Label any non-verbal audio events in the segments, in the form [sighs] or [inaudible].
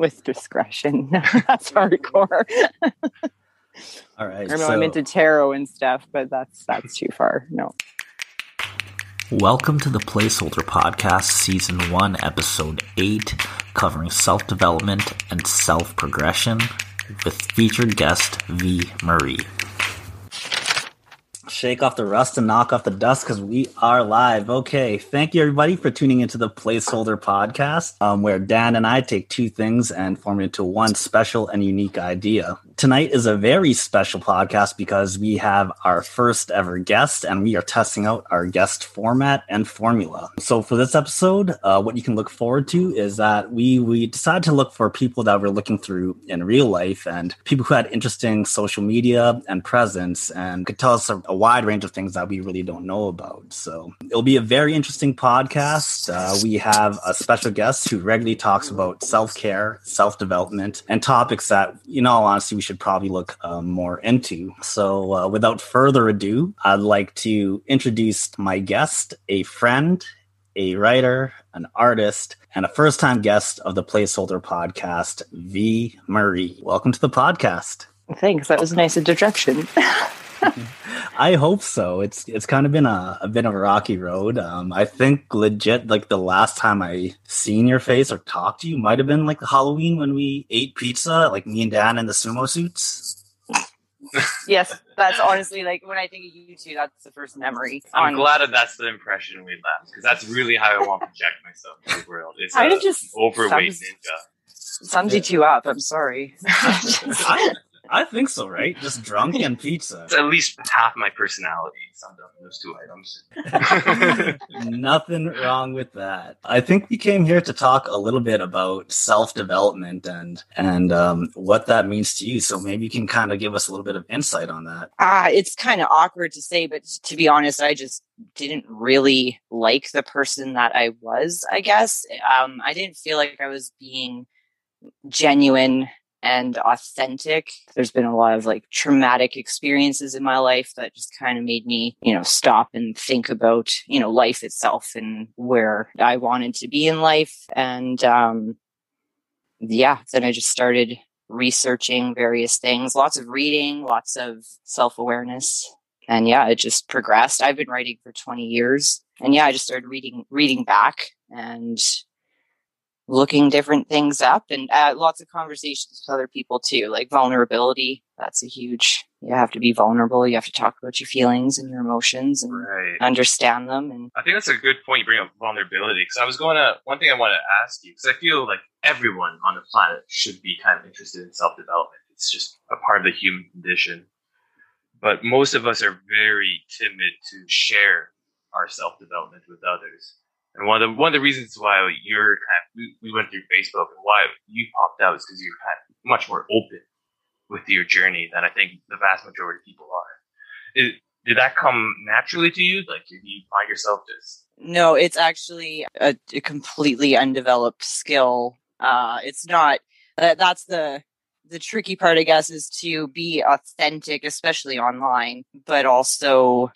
with discretion. [laughs] that's hardcore. [laughs] All right. I know so, I'm into tarot and stuff, but that's that's too far. No. Welcome to the Placeholder Podcast, Season 1, Episode 8, covering self development and self progression, with featured guest V. Marie shake off the rust and knock off the dust because we are live. Okay. Thank you, everybody, for tuning into the Placeholder podcast, um, where Dan and I take two things and form it into one special and unique idea. Tonight is a very special podcast because we have our first ever guest and we are testing out our guest format and formula. So, for this episode, uh, what you can look forward to is that we, we decided to look for people that we're looking through in real life and people who had interesting social media and presence and could tell us a, a wide range of things that we really don't know about. So it'll be a very interesting podcast. Uh, we have a special guest who regularly talks about self care, self development, and topics that, in all honesty, we should probably look uh, more into. So uh, without further ado, I'd like to introduce my guest, a friend, a writer, an artist, and a first time guest of the Placeholder podcast, V. Marie. Welcome to the podcast. Thanks. That was a nice introduction. [laughs] [laughs] I hope so. It's it's kind of been a, a bit of a rocky road. Um, I think legit like the last time I seen your face or talked to you might have been like Halloween when we ate pizza, like me and Dan in the sumo suits. yes, that's honestly like when I think of you two, that's the first memory. I'm glad that that's the impression we left because that's really how I want to project myself in the world. It's I just overweight sums, ninja. Sums you two up. I'm sorry. [laughs] I, I think so, right? Just drunk and pizza. It's at least half my personality summed up in those two items. [laughs] Nothing wrong with that. I think we came here to talk a little bit about self development and and um, what that means to you. So maybe you can kind of give us a little bit of insight on that. Ah, uh, it's kind of awkward to say, but to be honest, I just didn't really like the person that I was. I guess um, I didn't feel like I was being genuine and authentic. There's been a lot of like traumatic experiences in my life that just kind of made me, you know, stop and think about, you know, life itself and where I wanted to be in life. And um yeah, then I just started researching various things, lots of reading, lots of self-awareness. And yeah, it just progressed. I've been writing for 20 years. And yeah, I just started reading reading back and looking different things up and uh, lots of conversations with other people too, like vulnerability. That's a huge, you have to be vulnerable. You have to talk about your feelings and your emotions and right. understand them. And I think that's a good point you bring up vulnerability because I was going to, one thing I want to ask you, because I feel like everyone on the planet should be kind of interested in self development. It's just a part of the human condition. But most of us are very timid to share our self development with others. And one of the one of the reasons why you're kind of we, we went through Facebook and why you popped out is because you're kind of much more open with your journey than I think the vast majority of people are. Is, did that come naturally to you? Like, did you find yourself just? No, it's actually a, a completely undeveloped skill. Uh, it's not. Uh, that's the the tricky part, I guess, is to be authentic, especially online, but also,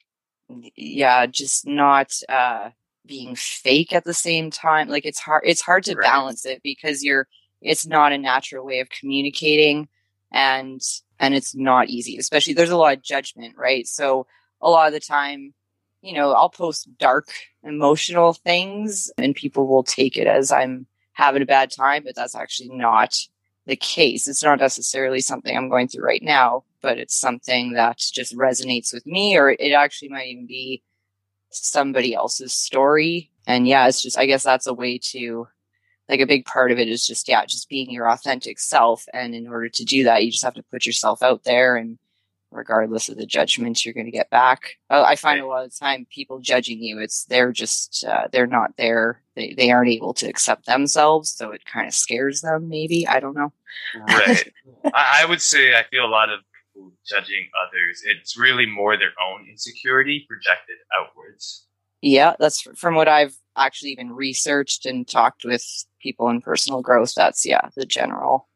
yeah, just not. Uh, being fake at the same time like it's hard it's hard to right. balance it because you're it's not a natural way of communicating and and it's not easy especially there's a lot of judgment right so a lot of the time you know i'll post dark emotional things and people will take it as i'm having a bad time but that's actually not the case it's not necessarily something i'm going through right now but it's something that just resonates with me or it actually might even be somebody else's story. And yeah, it's just, I guess that's a way to, like, a big part of it is just, yeah, just being your authentic self. And in order to do that, you just have to put yourself out there and regardless of the judgments you're going to get back. Uh, I find a lot of time people judging you, it's they're just uh, they're not there. They they aren't able to accept themselves, so it kind of scares them. Maybe I don't know. Right. [laughs] I, I would say I feel a lot of judging others. It's really more their own insecurity projected outwards. Yeah, that's from what I've actually even researched and talked with people in personal growth. That's, yeah, the general.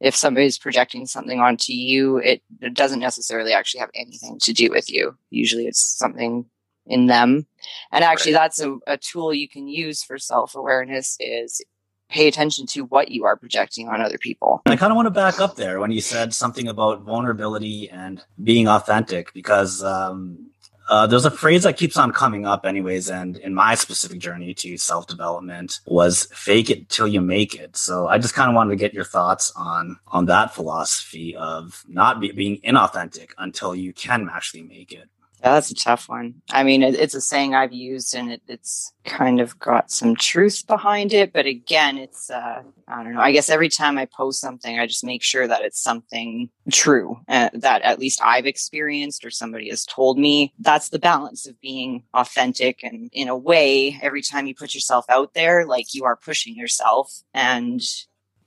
If somebody's projecting something onto you, it, it doesn't necessarily actually have anything to do with you. Usually it's something in them. And actually, right. that's a, a tool you can use for self awareness is pay attention to what you are projecting on other people. I kind of want to back up there when you said something about vulnerability and being authentic because um, uh, there's a phrase that keeps on coming up, anyways, and in my specific journey to self development was "fake it till you make it." So I just kind of wanted to get your thoughts on on that philosophy of not be, being inauthentic until you can actually make it. Yeah, that's a tough one. I mean, it, it's a saying I've used, and it, it's kind of got some truth behind it. But again, it's uh, I don't know. I guess every time I post something, I just make sure that it's something true uh, that at least I've experienced or somebody has told me. That's the balance of being authentic, and in a way, every time you put yourself out there, like you are pushing yourself, and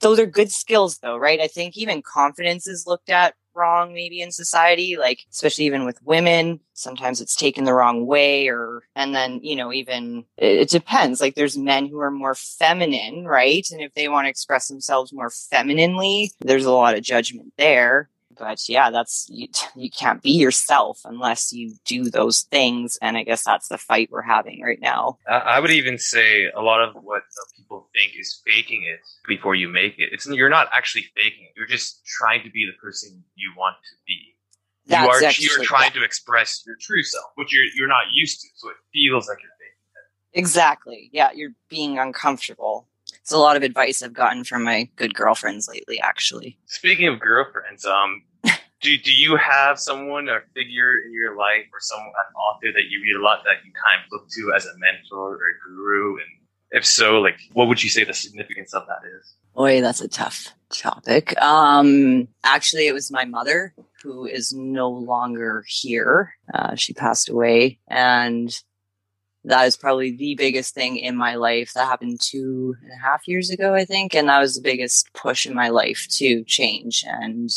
those are good skills, though, right? I think even confidence is looked at wrong maybe in society like especially even with women sometimes it's taken the wrong way or and then you know even it, it depends. Like there's men who are more feminine right? And if they want to express themselves more femininely there's a lot of judgment there but yeah that's you, [laughs] you can't be yourself unless you do those things and i guess that's the fight we're having right now. I would even say a lot of what people think is faking it before you make it. It's you're not actually faking it. You're just trying to be the person you want to be. That's you are actually, you're trying yeah. to express your true self which you're you're not used to so it feels like you're faking it. Exactly. Yeah you're being uncomfortable it's a lot of advice I've gotten from my good girlfriends lately, actually. Speaking of girlfriends, um, [laughs] do, do you have someone, a figure in your life, or someone, an author that you read a lot that you kind of look to as a mentor or a guru? And if so, like, what would you say the significance of that is? Boy, that's a tough topic. Um, actually, it was my mother who is no longer here. Uh, she passed away, and that is probably the biggest thing in my life that happened two and a half years ago, I think. And that was the biggest push in my life to change. And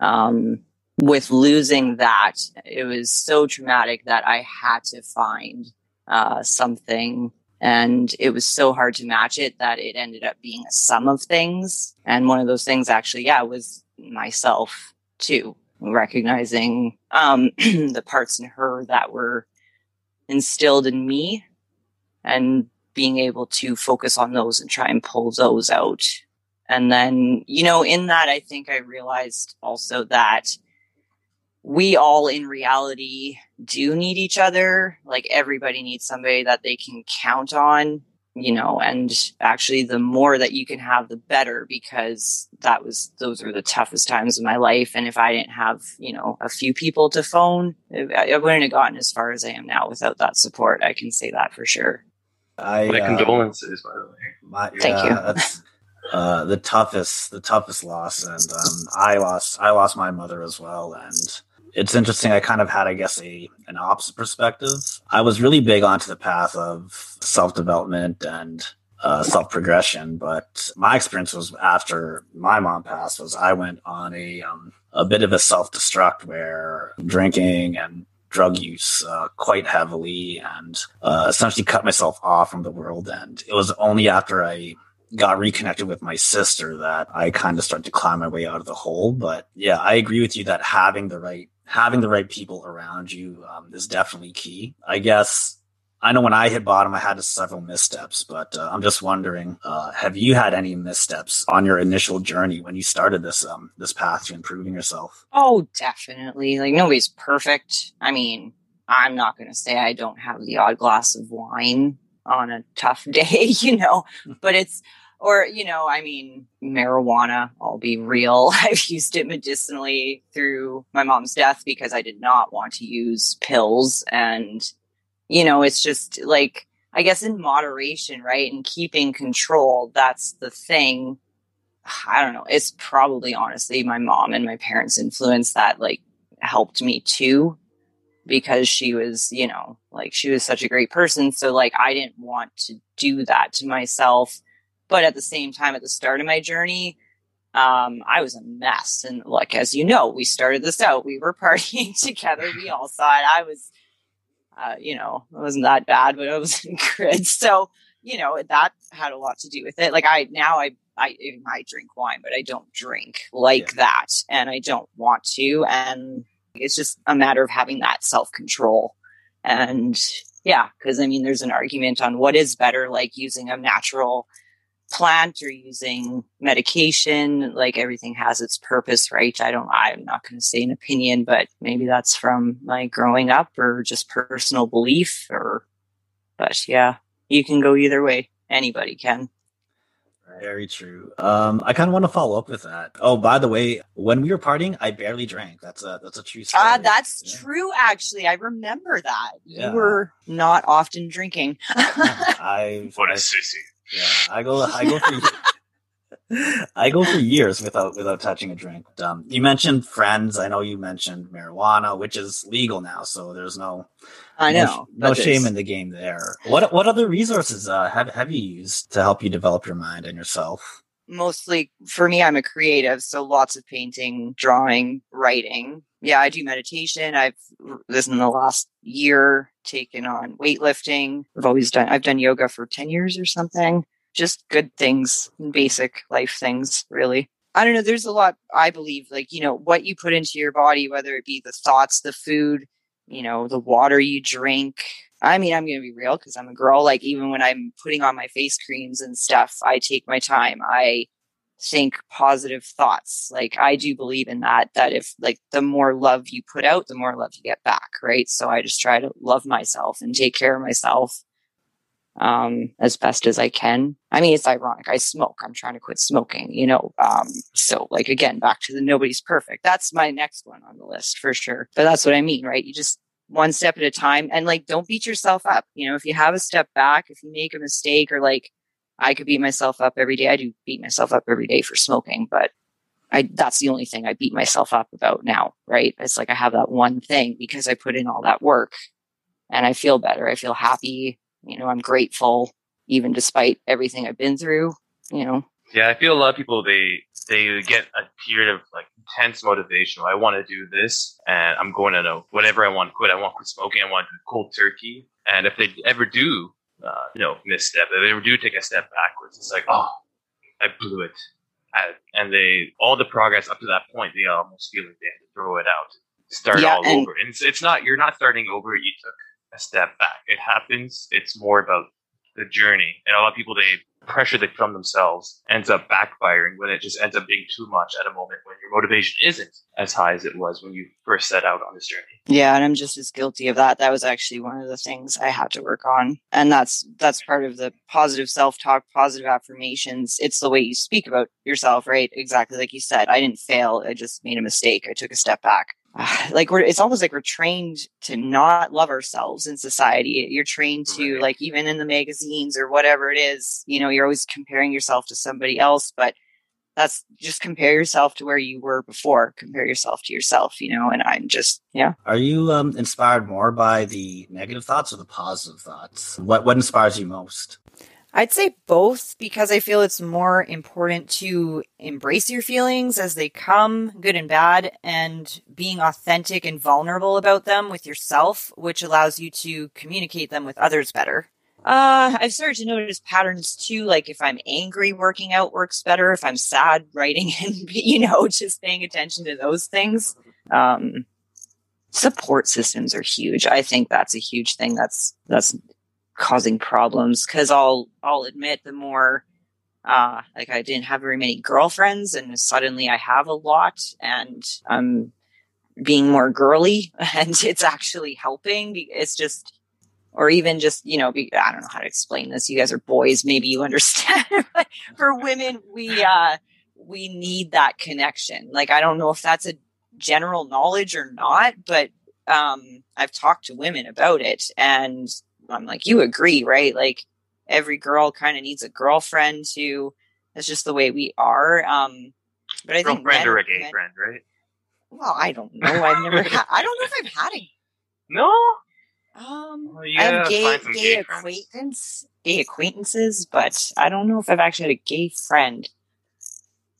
um, with losing that, it was so traumatic that I had to find uh, something. And it was so hard to match it that it ended up being a sum of things. And one of those things actually, yeah, was myself too, recognizing um, [clears throat] the parts in her that were instilled in me and being able to focus on those and try and pull those out. And then, you know, in that, I think I realized also that we all in reality do need each other. Like everybody needs somebody that they can count on you know, and actually the more that you can have, the better because that was, those were the toughest times of my life. And if I didn't have, you know, a few people to phone, I wouldn't have gotten as far as I am now without that support. I can say that for sure. I, my uh, condolences, by the way. My, Thank you. Uh, the toughest, the toughest loss. And, um, I lost, I lost my mother as well. And, it's interesting. I kind of had, I guess, a an opposite perspective. I was really big onto the path of self development and uh, self progression, but my experience was after my mom passed was I went on a um, a bit of a self destruct where drinking and drug use uh, quite heavily and uh, essentially cut myself off from the world. And it was only after I got reconnected with my sister that I kind of started to climb my way out of the hole. But yeah, I agree with you that having the right having the right people around you um, is definitely key. I guess I know when I hit bottom, I had several missteps, but uh, I'm just wondering, uh, have you had any missteps on your initial journey when you started this um, this path to improving yourself? Oh, definitely. Like nobody's perfect. I mean, I'm not going to say I don't have the odd glass of wine on a tough [laughs] day, you know, but it's or you know i mean marijuana i'll be real. [laughs] I've used it medicinally through my mom's death because i did not want to use pills. And you know it's just like i guess in moderation right and keeping control that's the thing. [sighs] I don't know. It's probably honestly my mom and my parents influence that like helped me too because she was you know like she was such a great person. So like i didn't want to do that to myself but at the same time, at the start of my journey, um, I was a mess. And like, as you know, we started this out, we were [laughs] partying together. We all saw it. I was, uh, you know, it wasn't that bad, but it was [laughs] in good. So, you know, that had a lot to do with it. Like I, now I, I, I drink wine, but I don't drink like yeah. that. And I don't want to. And it's just a matter of having that self control. And yeah, because I mean, there's an argument on what is better, like using a natural plant or using medication. Like everything has its purpose, right? I don't, I'm not going to say an opinion, but maybe that's from my growing up or just personal belief or, but yeah, you can go either way. Anybody can. Very true. Um, I kind of want to follow up with that. Oh, by the way, when we were partying, I barely drank. That's a that's a true story. Ah, that's Yeah. true. Actually, I remember that Yeah. you were not often drinking. [laughs] [laughs] I, What a I sissy. Yeah, I go I go for [laughs] I go for years without without touching a drink. Um, you mentioned friends. I know you mentioned marijuana, which is legal now, so there's no I know. no but shame in the game there. What what other resources uh, have have you used to help you develop your mind and yourself? Mostly for me i'm a creative so lots of painting drawing writing. Yeah i do meditation. I've this in the last year taken on weightlifting. I've always done i've done yoga for 10 years or something. Just good things basic life things really. I don't know there's a lot i believe like you know what you put into your body whether it be the thoughts the food you know the water you drink I mean, I'm going to be real because I'm a girl. Like, even when I'm putting on my face creams and stuff, I take my time. I think positive thoughts. Like, I do believe in that, that if, like, the more love you put out, the more love you get back. Right. So I just try to love myself and take care of myself um, as best as I can. I mean, it's ironic. I smoke. I'm trying to quit smoking, you know. Um, so, like, again, back to the nobody's perfect. That's my next one on the list for sure. But that's what I mean, right? You just, one step at a time and like don't beat yourself up you know if you have a step back if you make a mistake or like i could beat myself up every day i do beat myself up every day for smoking but i that's the only thing i beat myself up about now right? It's like i have that one thing because i put in all that work and i feel better i feel happy you know i'm grateful even despite everything i've been through you know Yeah, I feel a lot of people they they get a period of like intense motivation. I want to do this, and I'm going to know whatever I want to quit. I want to quit smoking. I want to do cold turkey. And if they ever do, uh, you know, misstep, if they ever do take a step backwards, it's like, oh, I blew it. I, and they all the progress up to that point, they almost feel like they have to throw it out, start Yeah, all and- over. And it's, it's not you're not starting over. You took a step back. It happens. It's more about the journey. And a lot of people they pressure put on themselves ends up backfiring when it just ends up being too much at a moment when your motivation isn't as high as it was when you first set out on this journey. Yeah, and I'm just as guilty of that. That was actually one of the things I had to work on. And that's that's part of the positive self-talk, positive affirmations. It's the way you speak about yourself, right? Exactly like you said. I didn't fail. I just made a mistake. I took a step back. Like we're it's almost like we're trained to not love ourselves in society. You're trained to Right. like even in the magazines or whatever it is, you know, you're always comparing yourself to somebody else, but that's just compare yourself to where you were before. Compare yourself to yourself, you know, and I'm just yeah. Are you um, inspired more by the negative thoughts or the positive thoughts? What what inspires you most? I'd say both because I feel it's more important to embrace your feelings as they come, good and bad, and being authentic and vulnerable about them with yourself, which allows you to communicate them with others better. Uh, I've started to notice patterns too. Like if I'm angry, working out works better. If I'm sad, writing [laughs] and, you know, just paying attention to those things. Um, support systems are huge. I think that's a huge thing. That's, that's causing problems because I'll I'll admit the more uh like I didn't have very many girlfriends and suddenly I have a lot and I'm being more girly [laughs] and it's actually helping it's just or even just you know be, I don't know how to explain this you guys are boys maybe you [laughs] understand but for women we uh we need that connection. Like I don't know if that's a general knowledge or not but um I've talked to women about it and I'm like, you agree, right? Like every girl kind of needs a girlfriend too. That's just the way we are. Um, but I think Girlfriend or a gay men- friend, right? Well, I don't know. I've never [laughs] had. I don't know if I've had a. No. Um, Well, you I have gay gay, gay acquaintance, gay acquaintances, but I don't know if I've actually had a gay friend.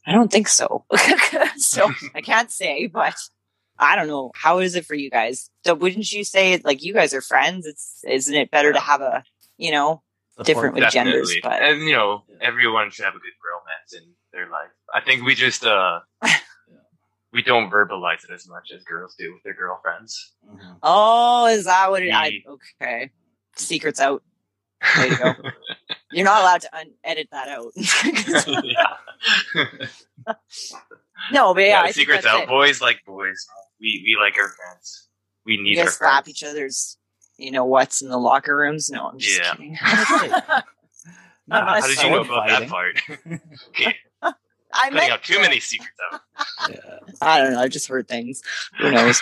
I don't think so. [laughs] so I can't say, but I don't know. How is it for you guys? So wouldn't you say like you guys are friends? It's isn't it better to have a you know Different with genders, but- and you know, everyone should have a good romance in their life. I think we just uh [laughs] we don't verbalize it as much as girls do with their girlfriends. Mhm. Oh, is that what it? I, okay, secrets out. Way to go. [laughs] You're not allowed to un- edit that out. [laughs] no, but yeah, yeah, I the think secret's that's out. it. Boys like boys. We we like our friends. We need You our guys slap each other's, you know, what's in the locker rooms. No, I'm just Yeah. kidding. [laughs] Not How did you know sword about that part? [laughs] [laughs] I putting meant out too to. many secrets out. Yeah. I don't know. I've just heard things. Who knows?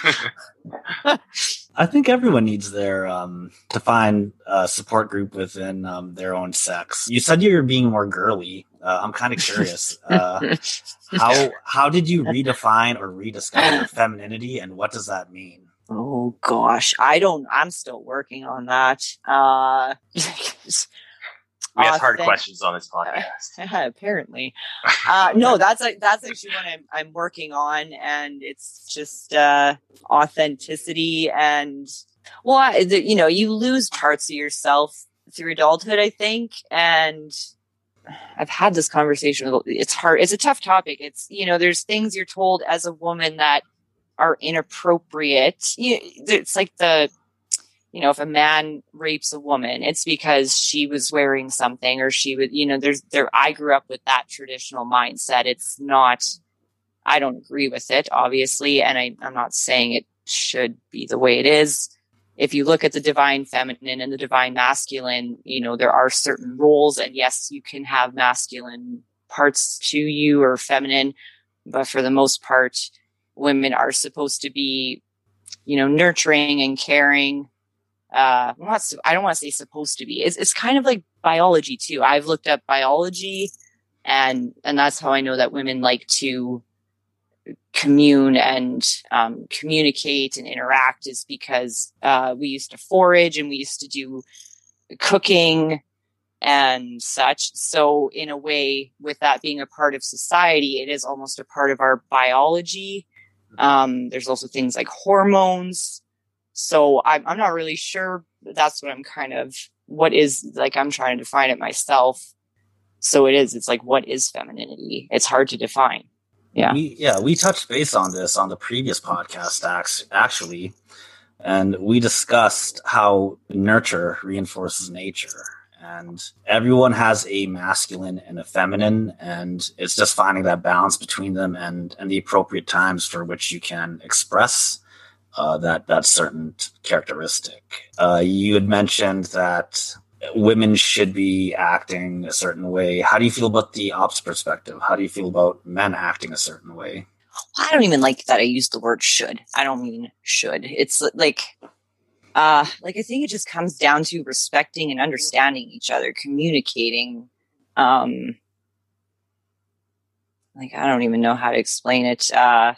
I think everyone needs their um, find a support group within um, their own sex. You said you were being more girly. Uh, I'm kind of curious. Uh, [laughs] how how did you redefine or rediscover [laughs] femininity, and what does that mean? Oh gosh, I don't. I'm still working on that. Uh, [laughs] We ask hard questions on this [laughs] podcast. apparently. Uh no [laughs] that's like that's actually what i'm i'm working on and it's just uh authenticity and well I, you know you lose parts of yourself through adulthood i think and i've had this conversation it's hard it's a tough topic. It's you know there's things you're told as a woman that are inappropriate. You, it's like the you know, if a man rapes a woman, it's because she was wearing something or she would, you know, there's there, I grew up with that traditional mindset. It's not, I don't agree with it, obviously. And I, I'm not saying it should be the way it is. If you look at the divine feminine and the divine masculine, you know, there are certain roles. And yes, you can have masculine parts to you or feminine, but for the most part, women are supposed to be, you know, nurturing and caring uh I don't want to say supposed to be. It's it's kind of like biology too. I've looked up biology and and that's how I know that women like to commune and um, communicate and interact is because uh, we used to forage and we used to do cooking and such. So in a way, with that being a part of society, it is almost a part of our biology. Um, there's also things like hormones. So I'm, I'm not really sure. That's what I'm kind of, what is like, I'm trying to define it myself. So it is, it's like, what is femininity? It's hard to define. Yeah. We, yeah, we touched base on this on the previous podcast, act- actually, and we discussed how nurture reinforces nature. And everyone has a masculine and a feminine, and it's just finding that balance between them and, and the appropriate times for which you can express uh, that that certain characteristic. Uh, you had mentioned that women should be acting a certain way. How do you feel about the opposite perspective? How do you feel about men acting a certain way? I don't even like that I use the word should. I don't mean should. It's like uh like I think it just comes down to respecting and understanding each other, communicating. Um like I don't even know how to explain it. Uh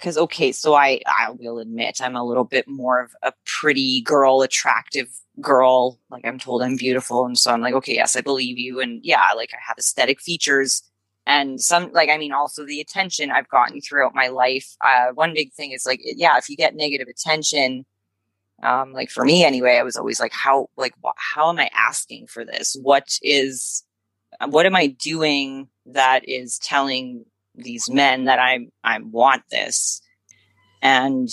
because okay, so I I will admit I'm a little bit more of a pretty girl, attractive girl. Like I'm told I'm beautiful, and so I'm like, okay, yes, I believe you, and yeah, like I have aesthetic features and some like i mean also the attention i've gotten throughout my life uh one big thing is like yeah if you get negative attention um like for me anyway i was always like how like wh- how am i asking for this what is what am i doing that is telling these men that i i want this. And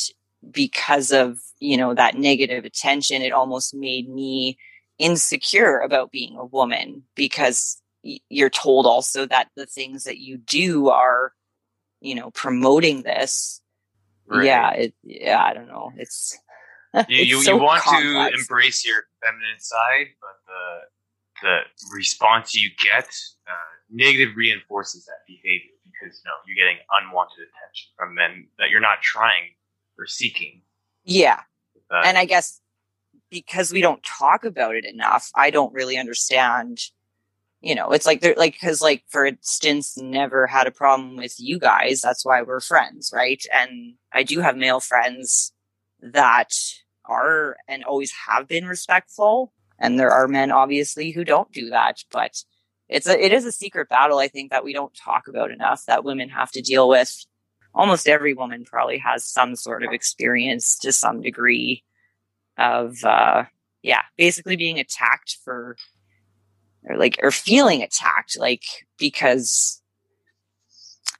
because of you know that negative attention it almost made me insecure about being a woman because you're told also that the things that you do are you know promoting this. Right. yeah it yeah i don't know. It's [laughs] you it's you, so you want to embrace your feminine side, but the the response you get uh, negative reinforces that behavior because know you're getting unwanted attention from men that you're not trying or seeking. yeah and i guess because we don't talk about it enough i don't really understand you know it's like they're like because like for instance never had a problem with you guys that's why we're friends right and i do have male friends that are and always have been respectful and there are men obviously who don't do that but it's a it is a secret battle i think that we don't talk about enough that women have to deal with. Almost every woman probably has some sort of experience to some degree of uh yeah basically being attacked for or like or feeling attacked like because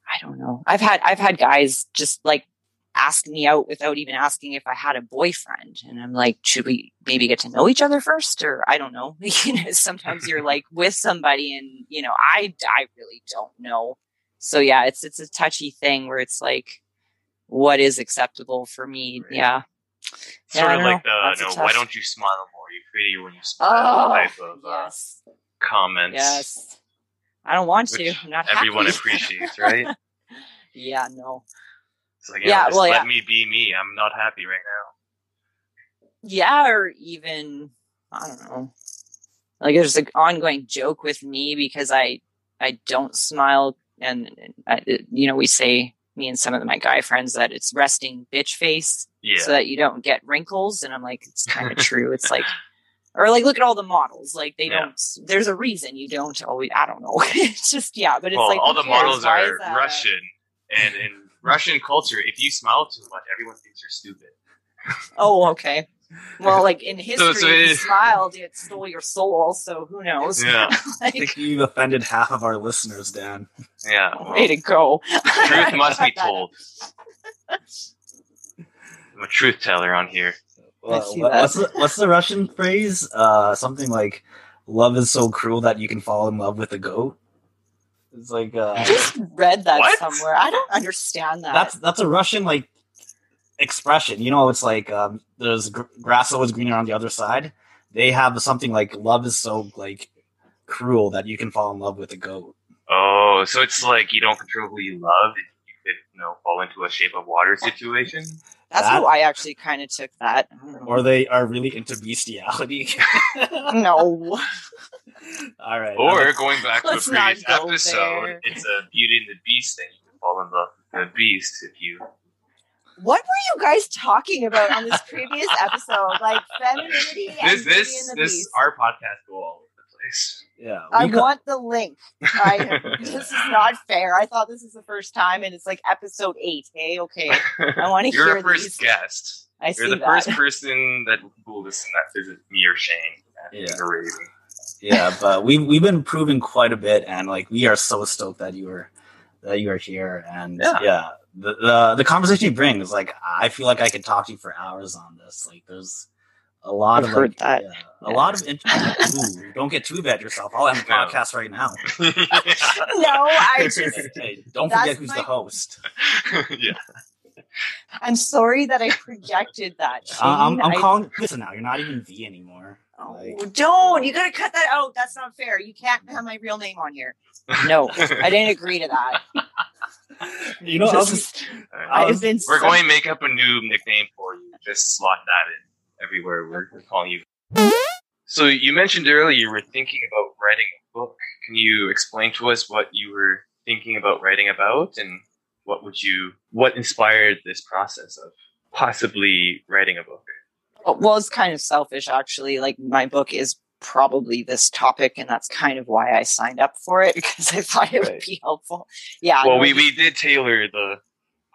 i don't know. I've had i've had guys just like ask me out without even asking if I had a boyfriend. And I'm like, should we maybe get to know each other first? Or I don't know. [laughs] you know, sometimes you're [laughs] like with somebody and, you know, I, I really don't know. So yeah, it's, it's a touchy thing where it's like, what is acceptable for me? Right. Yeah. Yeah, Sort I of like know. the no, why don't you smile more? You're prettier when you smile Oh, type of uh, comments. Yes. I don't want to. I'm not Everyone happy. appreciates, right? [laughs] yeah, no. It's like, Yeah, well, let yeah. me be me. I'm not happy right now. Yeah, or even I don't know. Like there's an ongoing joke with me because I I don't smile, and, and I, you know we say me and some of my guy friends that it's resting bitch face Yeah. so that you don't get wrinkles, and I'm like it's kind of [laughs] true. It's like. Or like, look at all the models. Like they Yeah. don't. There's a reason you don't always. I don't know. [laughs] it's just yeah, but it's well, like all the models are is that a- Russian, and in Russian culture, if you smile too much, everyone thinks you're stupid. Oh, okay. Well, like in [laughs] history, so if it you smiled, it stole your soul. So who knows? Yeah. [laughs] I think you've offended half of our listeners, Dan. Yeah. well, way to go. truth [laughs] must be Cut that out. told. I'm a truth teller on here. Well, what- what's the, what's the Russian phrase? Uh, something like "Love is so cruel that you can fall in love with a goat." It's like uh, I just read that What? somewhere. I don't understand that. that's that's a Russian like expression. You know, it's like um, there's gr- grass always greener on the other side. They have something like "Love is so like cruel that you can fall in love with a goat." Oh, so it's like you don't control who you love. You could, you know, fall into a shape of water situation. that's that- how I actually kind of took that. I don't know. Or they are really into bestiality. [laughs] no. [laughs] [laughs] All right. Or going back to a previous episode, there. it's a Beauty and the Beast thing. You can fall in love with the Beast if you. What were you guys talking about on this previous episode? Like femininity and This, Beauty this, and the this, Beast. our podcast go all over the place. yeah, I we co- want the link. I, [laughs] this is not fair. I thought this is the first time, and it's like episode eight. Hey, okay. I [laughs] want to You're hear a first these. guest. I You're see the that. first [laughs] person that will listen that visit me or Shane. Yeah. Narrating. Yeah, but we we've been improving quite a bit, and like we are so stoked that you were that you are here, and Yeah. yeah, the, the the conversation you bring is like I feel like I could talk to you for hours on this. Like there's a lot I've of heard like, that. yeah, a lot of int- [laughs] Ooh, don't get too bad yourself. I'll end the No. podcast right now. [laughs] No, I just Hey, don't forget who's my- the host. [laughs] yeah. I'm sorry that I projected that. Uh, I'm, I'm I- calling. Listen now, you're not even V anymore. Oh, Like, don't! You um, gotta cut that out. That's not fair. You can't have my real name on here. No, [laughs] I didn't agree to that. you know, I'll This be- is- I I've been. We're so- going to make up a new nickname for you. Just slot that in everywhere we're, we're calling you. So you mentioned earlier you were thinking about writing a book. Can you explain to us what you were thinking about writing about, and what would you what inspired this process of possibly writing a book? Well, it's kind of selfish, actually. Like my book is probably this topic, and that's kind of why I signed up for it [laughs] because I thought it would be helpful. Yeah. well, no, we, we did tailor the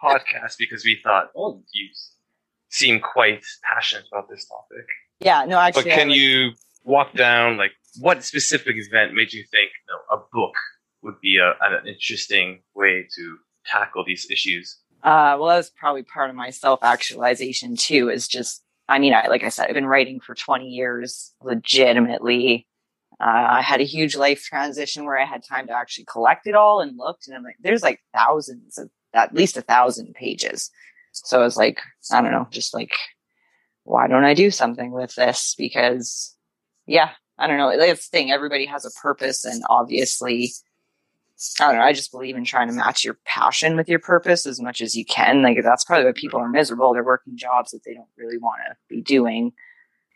podcast because we thought, oh, you seem quite passionate about this topic. yeah. No, actually. But can was- you walk down like what specific event made you think no, a book would be a, an interesting way to tackle these issues? Uh, well, that was probably part of my self actualization too. Is just, I mean, I like I said, I've been writing for 20 years, legitimately. Uh, I had a huge life transition where I had time to actually collect it all and looked, and I'm like, there's like thousands of at least a thousand pages. So I was like, I don't know, just like, why don't I do something with this? Because, yeah, I don't know. That's the thing. Everybody has a purpose, and obviously, I don't know. I just believe in trying to match your passion with your purpose as much as you can. Like that's probably why people are miserable. They're working jobs that they don't really want to be doing.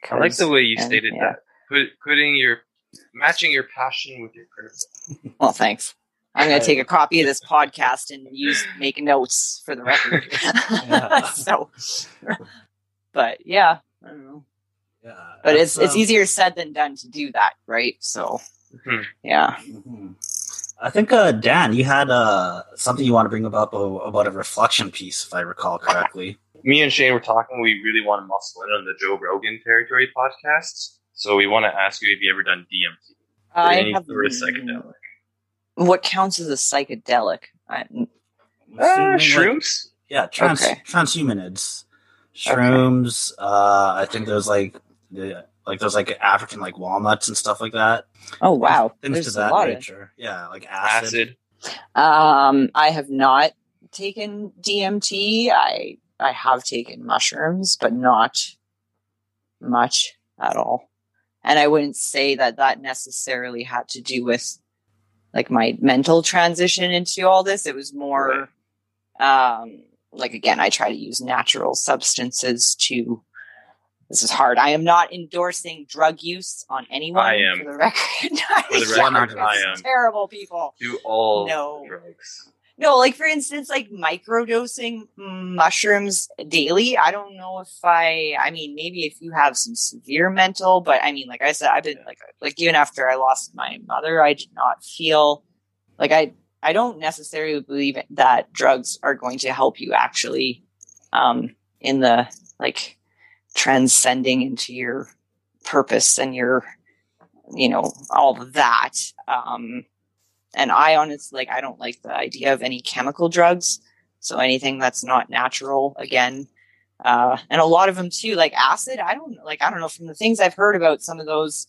I like the way you and, stated yeah. that. Put, putting your matching your passion with your purpose. [laughs] Well, thanks. I'm going to take a copy of this podcast and use make notes for the record. Yeah. [laughs] so, but yeah, I don't know. yeah, But it's that's, it's um, easier said than done to do that, right? So, Mhm. yeah. Mhm. I think uh, Dan, you had uh, something you want to bring about about a reflection piece, if I recall correctly. Me and Shane were talking. We really want to muscle in on the Joe Rogan territory podcasts. So we want to ask you if you ever done DMT or I any have sort of psychedelic. what counts as a psychedelic. I, Uh, Assuming, like- shrooms. Yeah, trans Okay. transhumanids, shrooms. Uh, I think there's like the like there's like African like walnuts and stuff like that. Oh wow, things there's to a that lot of. Yeah, like acid. Acid. Um, I have not taken DMT. I I have taken mushrooms, but not much at all. And I wouldn't say that that necessarily had to do with like my mental transition into all this. It was more, um, like again, I try to use natural substances to. This is hard. I am not endorsing drug use on anyone. I am. For the record, [laughs] For the record, I am. Terrible people. Do all No. drugs. No, like for instance, like microdosing mushrooms daily. I don't know if I. I mean, maybe if you have some severe mental, but I mean, like I said, I've been like like even after I lost my mother, I did not feel like I. I don't necessarily believe that drugs are going to help you actually, um, in the like transcending into your purpose and your, you know, all of that. Um, and I honestly like I don't like the idea of any chemical drugs. So anything that's not natural again. Uh, and a lot of them too, like acid. I don't like. I don't know from the things I've heard about some of those.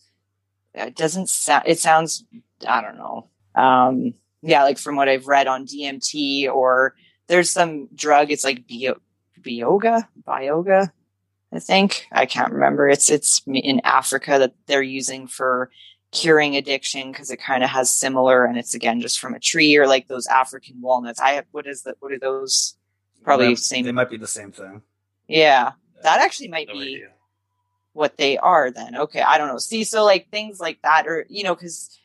It doesn't sound. It sounds. I don't know. Um, yeah, like from what I've read on DMT or there's some drug. It's like bio, bioga, bioga. I think I can't remember. It's it's in Africa that they're using for curing addiction because it kind of has similar and it's again just from a tree or like those African walnuts. I have what is that? What are those? Probably They- same. They might be the same thing. Yeah, that actually might No be idea. what they are then. Okay, I don't know. See, so like things like that, or you know, because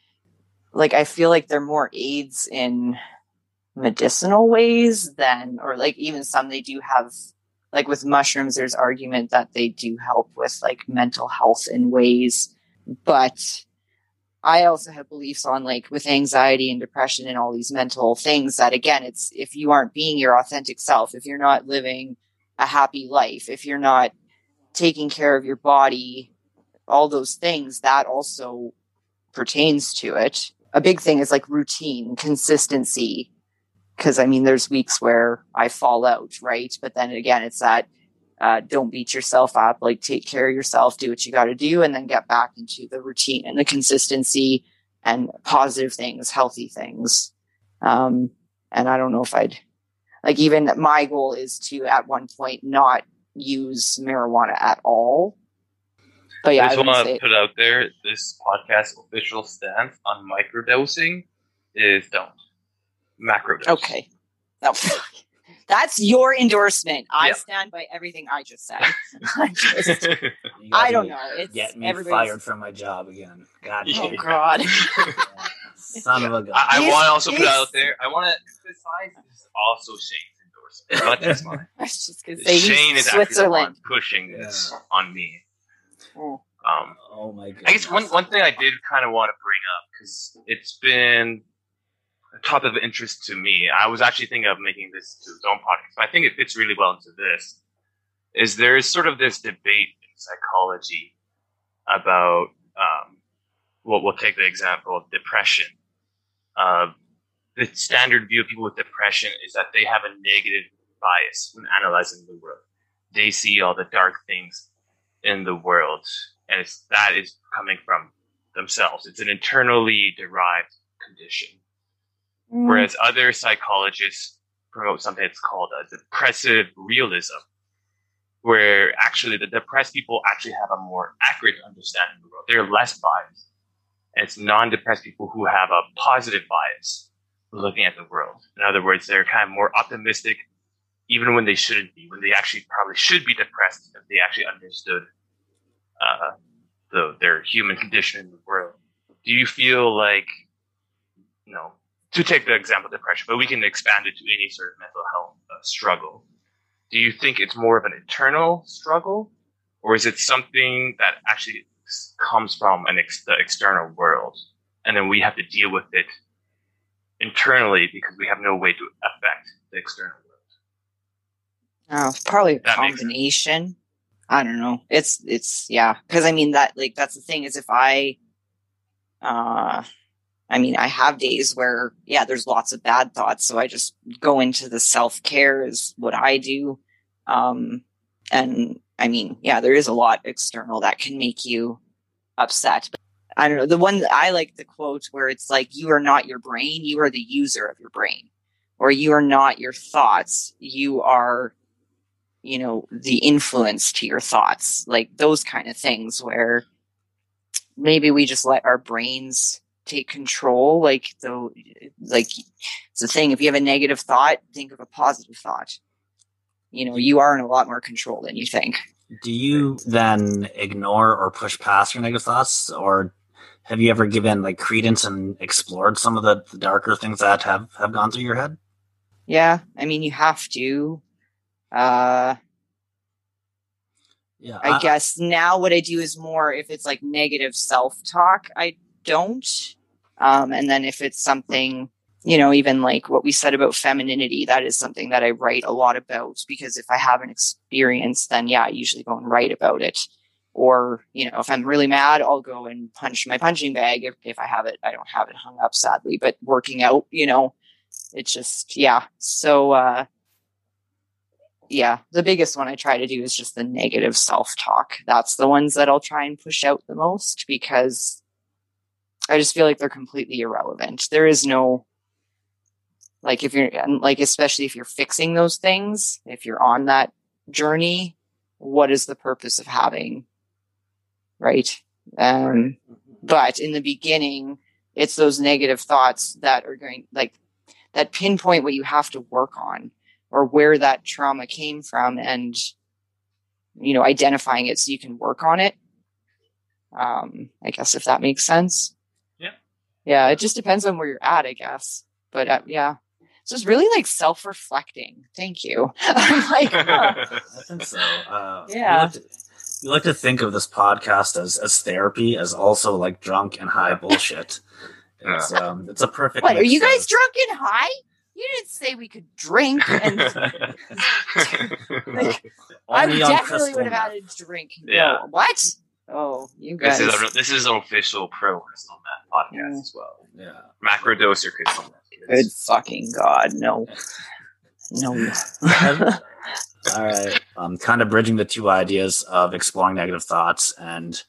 like I feel like they're more aids in medicinal ways than, or like even some they do have. Like with mushrooms, there's argument that they do help with like mental health in ways, but I also have beliefs on like with anxiety and depression and all these mental things that again, it's if you aren't being your authentic self, if you're not living a happy life, if you're not taking care of your body, all those things, that also pertains to it. A big thing is like routine, consistency. Cause I mean, there's weeks where I fall out, right? But then again, it's that uh, don't beat yourself up, like take care of yourself, do what you got to do, and then get back into the routine and the consistency and positive things, healthy things. Um, and I don't know if I'd like even my goal is to at one point not use marijuana at all. But yeah, I just want to put out there this podcast official stance on microdosing is don't macrodose. okay. No, [laughs] that's your endorsement. I Yeah. stand by everything I just said. [laughs] [laughs] I just, I don't know. It's Get me everybody's- fired from my job again. God Yeah. Oh. God. Son of a gun. I, I want to also put out there. I want to emphasize this is also Shane's endorsement, not just mine. I was just gonna say Shane is actually Switzerland. pushing this Yeah. on me. Oh. Um, oh my god. I guess one, one thing I did kind of want to bring up because it's been a topic of interest to me. I was actually thinking of making this to its own podcast, but I think it fits really well into this. Is there is sort of this debate in psychology about um, well, take the example of depression. Uh, the standard view of people with depression is that they have a negative bias when analyzing the world. They see all the dark things in the world, and it's that is coming from themselves. It's an internally derived condition. Mm. Whereas other psychologists promote something that's called a depressive realism, where actually the depressed people actually have a more accurate understanding of the world. They're less biased. And it's non-depressed people who have a positive bias looking at the world. In other words, they're kind of more optimistic even when they shouldn't be, when they actually probably should be depressed if they actually understood uh, the, their human condition in the world. Do you feel like, you know, to take the example of depression, but we can expand it to any sort of mental health uh, struggle. Do you think it's more of an internal struggle, or is it something that actually comes from an ex- the external world, and then we have to deal with it internally because we have no way to affect the external world? Oh, it's probably a That combination. I don't know. It's it's yeah, because I mean that like that's the thing is if I, uh, I mean, I have days where, yeah, there's lots of bad thoughts. So I just go into the self care is what I do. Um, and I mean, yeah, there is a lot external that can make you upset. But I don't know. The one I like the quote where it's like, you are not your brain, you are the user of your brain, or you are not your thoughts, you are, you know, the influence to your thoughts, like those kind of things where maybe we just let our brains take control. Like, though, like it's the thing. If you have a negative thought, think of a positive thought. You know, you are in a lot more control than you think. Do you then ignore or push past your negative thoughts, or have you ever given like credence and explored some of the, the darker things that have have gone through your head? Yeah, I mean, you have to. Uh, Yeah, I guess now what I do is more if it's like negative self talk, I don't. Um, and then if it's something, you know, even like what we said about femininity, that is something that I write a lot about because if I have an experience, then yeah, I usually go and write about it. Or, you know, if I'm really mad, I'll go and punch my punching bag if, if I have it. I don't have it hung up, sadly, but working out, you know, it's just, yeah. So, uh, yeah, the biggest one I try to do is just the negative self talk. That's the ones that I'll try and push out the most because I just feel like they're completely irrelevant. There is no, like, if you're, and like, especially if you're fixing those things, if you're on that journey, what is the purpose of having, right? Um, but in the beginning, it's those negative thoughts that are going, like, that pinpoint what you have to work on or where that trauma came from and you know identifying it so you can work on it um i guess if that makes sense Yeah. yeah it just depends on where you're at i guess but uh, yeah so it's really like self-reflecting thank you [laughs] i'm like huh. [laughs] I think so. Uh, Yeah. We like, to, we like to think of this podcast as as therapy, as also like drunk and high bullshit. [laughs] It's um, it's a perfect. what are you guys of- drunk and high you didn't say we could drink and like, i definitely would have had a drink Yeah. no, what oh you this guys is a, this is an official pro crystal meth podcast Mm. as well. Yeah. Macro dose your crystal meth. Good fucking god, no, no. [laughs] [laughs] All right. Um, kind of bridging the two ideas of exploring negative thoughts and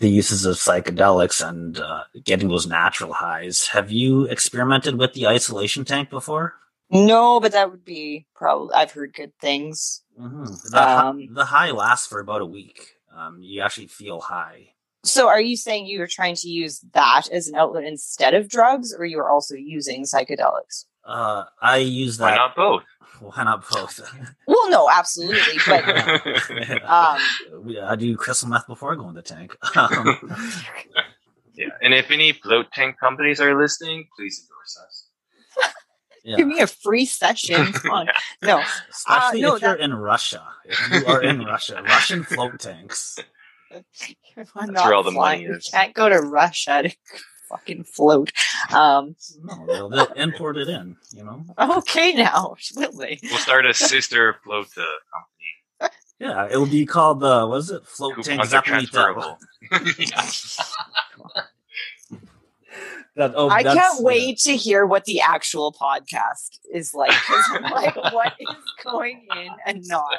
the uses of psychedelics and uh, getting those natural highs. Have you experimented with the isolation tank before? no, but that would be probably. I've heard good things. Mm-hmm. The, Um, the high lasts for about a week. Um, you actually feel high. So, are you saying you were trying to use that as an outlet instead of drugs, or you were also using psychedelics? Uh, I use that. [laughs] Why not both? Why not both? Well, no, absolutely, but [laughs] um, I do crystal meth before I go in the tank. [laughs] Um, yeah, and if any float tank companies are listening, please endorse us. Yeah. give me a free session. [laughs] Come on, no, Especially Uh, no, if you're that- in Russia. If you are in Russia, Russian float tanks. I'm That's where all the money We is. Can't go to Russia to fucking float. Um, No, they'll, they'll import it in. You know. okay, now will they? We'll start a [laughs] sister float uh, company. Yeah, it will be called the what is it? Float tank Coupons are Zeppelin. transferable. [laughs] That, oh, I can't wait to hear what the actual podcast is like. 'cause I'm like, [laughs] what is going in and not?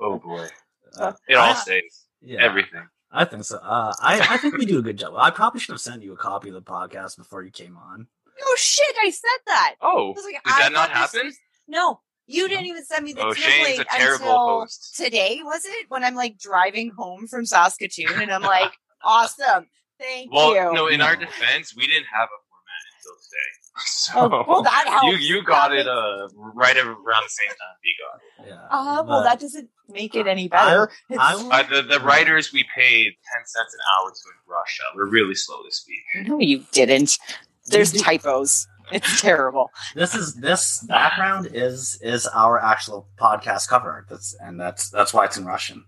oh boy, [laughs] Uh, it all stays. yeah, Everything. I think so. Uh, I, I think we do a good job. I probably should have sent you a copy of the podcast before you came on. Oh shit! I said that. Oh, was like, did I that not happen? was- No, you didn't even send me the Oh, template a terrible until host. today. Was it when I'm like driving home from Saskatoon and I'm like, [laughs] awesome, thank Well, you. no. In our defense, we didn't have a format until today. So Oh, well, that helps. you you got That it uh right around the same time we got it. Yeah. Uh, well, that doesn't make it any better. It's- I Uh, the the writers we paid ten cents an hour to in Russia. We're really slow this week. no, you didn't. There's You do- typos. It's terrible. this is this background is is our actual podcast cover. That's and that's that's why it's in Russian.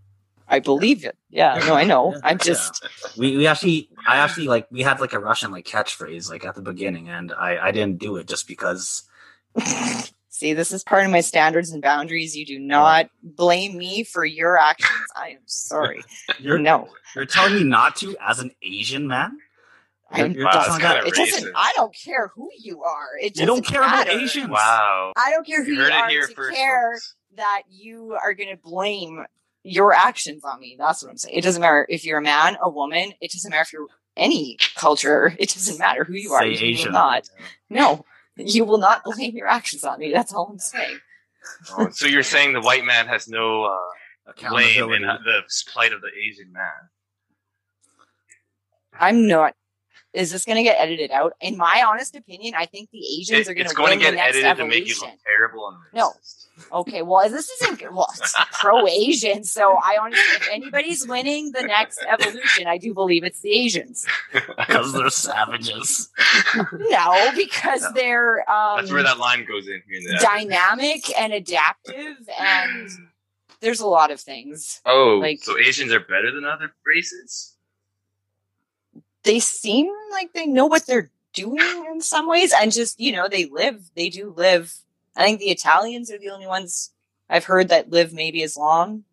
I believe it. Yeah, no, I know. [laughs] I'm yeah. just We we actually I actually like we had like a Russian like catchphrase like at the beginning, and I I didn't do it just because [laughs] see. This is part of my standards and boundaries. You do not blame me for your actions. I am sorry. [laughs] you're No, you're telling me not to as an Asian man. I'm Wow, just that's on kinda it doesn't. I don't care who you are. It You don't doesn't care about matter. Asians. Wow. I don't care who You you, are to care folks. that you are going to blame your actions on me. That's what I'm saying. It doesn't matter if you're a man, a woman. It doesn't matter if you're any culture. [laughs] It doesn't matter who you are. Say You Asian. will not. No, you will not blame your actions on me. That's all I'm saying. Oh, so you're saying the white man has no uh, blame in the plight of the Asian man? I'm not. Is this going to get edited out? In my honest opinion, I think the Asians It- are going to. it's to going win to get the next edited to make you look terrible and No. Okay, well, this isn't well, it's pro-Asian, so I honestly, if anybody's winning the next evolution, I do believe it's the Asians. because they're savages. No, because No. they're um, That's where that line goes in here. dynamic and adaptive, and there's a lot of things. Oh, like- so Asians are better than other races? They seem like they know what they're doing in some ways, and just you know, they live. They do live. I think the Italians are the only ones I've heard that live maybe as long.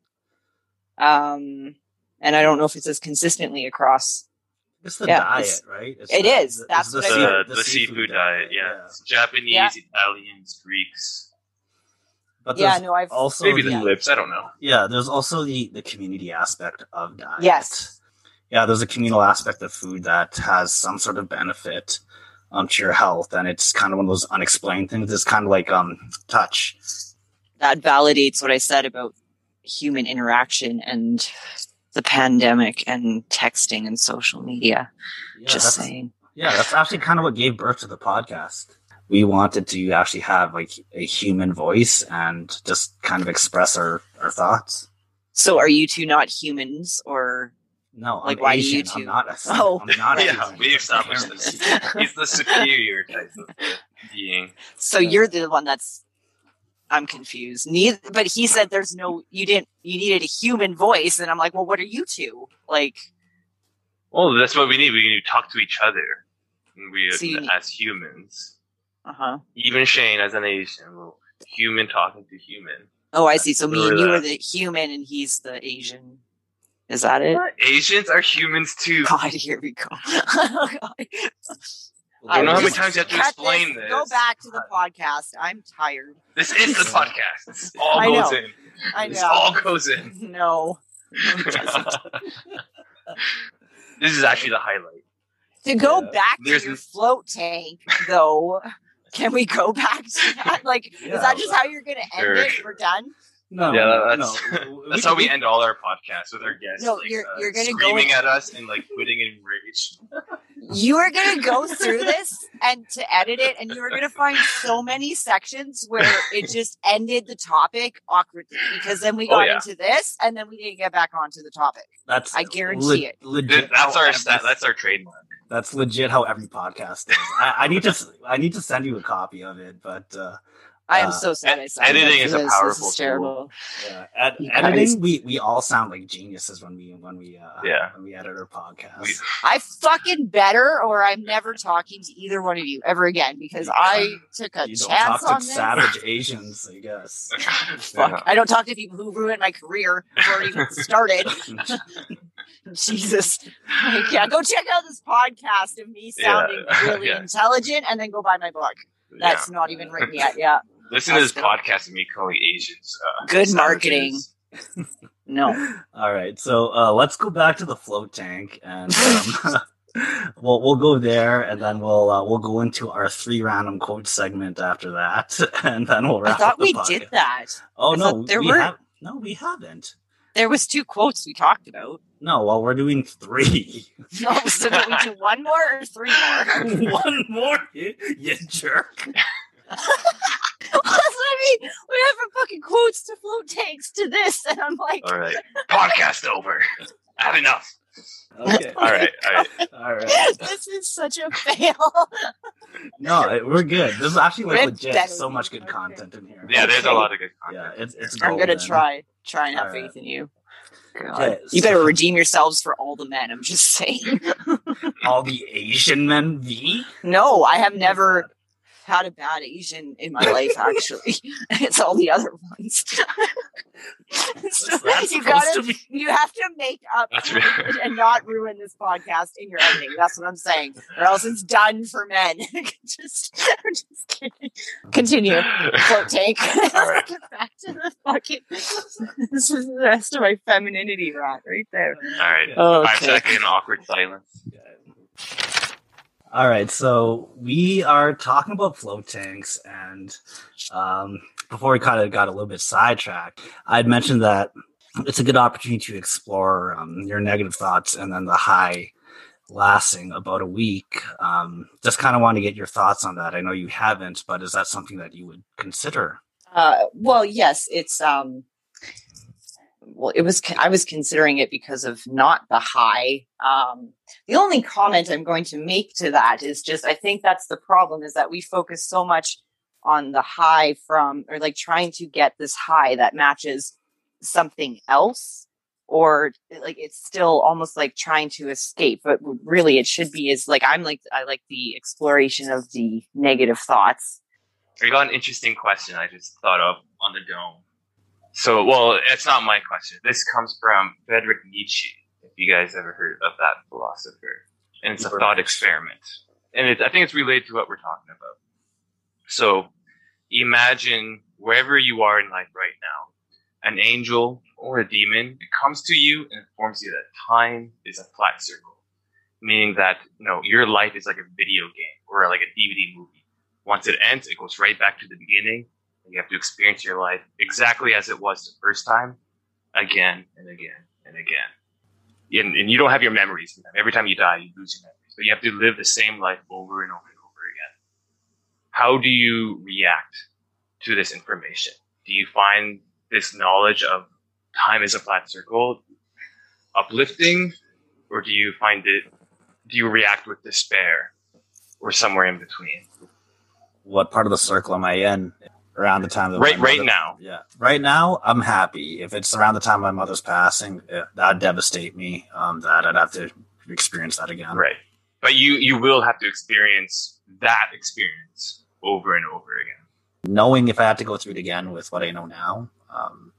Um, and I don't know if it's as consistently across It's the Yeah, diet, it's- right? It's it the- is. it's That's the what I sea- mean. The, the, seafood, diet, yeah. Japanese, Yeah. Italians, Greeks, But yeah, there's no, I've also maybe the, the lips. I don't know. yeah, there's also the the community aspect of diet. Yes. Yeah, there's a communal aspect of food that has some sort of benefit um, to your health, and it's kind of one of those unexplained things. It's kind of like um touch. that validates what I said about human interaction and the pandemic and texting and social media. Yeah, Just saying. yeah, that's actually kind of what gave birth to the podcast. We wanted to actually have like a human voice and just kind of express our, our thoughts. So are you two not humans or No, Like, I'm why do Asian. you two- I'm not a. Oh. I'm not a Yeah, we established this. He's the [laughs] superior type of being. so you're the one that's I'm confused. Neither but he said there's no you didn't you needed a human voice and I'm like, well what are you two? Like Well, that's what we need. We need to talk to each other. We, So you- as humans, uh-huh. even Shane as an Asian, well, human talking to human. Oh, I see. So me and Remember you are the human and he's the Asian. Is that it? Asians are humans too. [laughs] God, here we go. [laughs] Oh, I don't know how many times you have to explain Go this. Go back to the podcast. I'm tired. This is the [laughs] podcast. This all I goes know. in. I know. This all goes in. No. this is actually the highlight. To go Yeah. back to There's your n- float tank, though, can we go back to that? Like, Yeah. is that just how you're going to end Sure, it? We're done. No, Yeah, that's- no. That's how we end all our podcasts with our guests. No, like, you're- uh, you're gonna go screaming in- at us and like quitting in rage. [laughs] You are going to go through this and to edit it, and you are going to find so many sections where it just ended the topic awkwardly because then we Oh, got yeah. into this and then we didn't get back onto the topic. That's I guarantee it. Legit. That's our every- That's our trademark. That's legit how every podcast is. I, I need to I need to send you a copy of it, but uh, I am Uh, so sad. I ed- editing up is for a powerful This is tool. terrible. yeah, ed- editing we we all sound like geniuses when we when we uh, Yeah. when we edit our podcast. We- [laughs] I fucking better, or I'm never talking to either one of you ever again because I took a you don't chance talk on to this. savage Asians, I guess. [laughs] Fuck. Yeah. I don't talk to people who ruined my career before it even started. [laughs] Jesus. Like, yeah, go check out this podcast of me Yeah. sounding really Yeah. intelligent and then go buy my book. That's not even written yet. Yeah. Listen to this podcast of me calling Asians. Uh, Good marketing. No. [laughs] All right, so uh, let's go back to the float tank, and um, [laughs] we'll we'll go there, and then we'll uh, we'll go into our three random quote segment after that, [laughs] and then we'll wrap. I thought we podcast. did that. Oh I no, there we were- have no, we haven't. There was two quotes we talked about. No, well, we're doing three. No, so do we do one more or three more? One more, you, you jerk. [laughs] That's what I mean. We have from fucking quotes to float tanks to this, and I'm like, All right, podcast over. I have enough. Okay, All right, all right. all right. this is such a fail. [laughs] No, we're good. This is actually like We're legit. So much good content in here. Yeah, there's a lot of good Yeah, content. it's it's. I'm gonna try, try and have All right. faith in you. Okay, You so- better redeem yourselves for all the men. I'm just saying. [laughs] All the Asian men V. no, I have never. Had a bad Asian in my life. Actually, [laughs] it's all the other ones. [laughs] so you gotta, to be- you have to make up That's for right. it and not ruin this podcast in your editing. That's what I'm saying, or else it's done for men. [laughs] just, I'm just kidding. Continue. Float tank. right. Get back to the fucking. this is the rest of my femininity rant right there. All right. Oh, Five okay. second awkward silence. All right, so we are talking about float tanks, and um, before we kind of got a little bit sidetracked, I'd mentioned that it's a good opportunity to explore um, your negative thoughts and then the high lasting about a week. Um, just kind of want to get your thoughts on that. I know you haven't, but is that something that you would consider? Uh, well, yes, it's um. Well, it was. I was considering it because of not the high. Um, the only comment I'm going to make to that is just I think that's the problem is that we focus so much on the high from or like trying to get this high that matches something else or like it's still almost like trying to escape but really it should be is like i'm like i like the exploration of the negative thoughts I got an interesting question I just thought of on the dome. So, well, it's not my question. This comes from Friedrich Nietzsche. If you guys ever heard of that philosopher, and it's a thought experiment, and it, I think it's related to what we're talking about. So, imagine wherever you are in life right now, an angel or a demon it comes to you and informs you that time is a flat circle, meaning that you know your life is like a video game or like a DVD movie. Once it ends, it goes right back to the beginning. You have to experience your life exactly as it was the first time, again and again and again. And, and you don't have your memories. Every time you die, you lose your memories. But you have to live the same life over and over and over again. How do you react to this information? Do you find this knowledge of time is a flat circle uplifting, or do you find it? Do you react with despair, or somewhere in between? What part of the circle am I in around the time that Right, my right now. Yeah, right now I'm happy. If it's around the time my mother's passing, eh, that'd devastate me. Um, that I'd have to experience that again. Right. But you you will have to experience that experience over and over again. knowing if I had to go through it again with what I know now, um,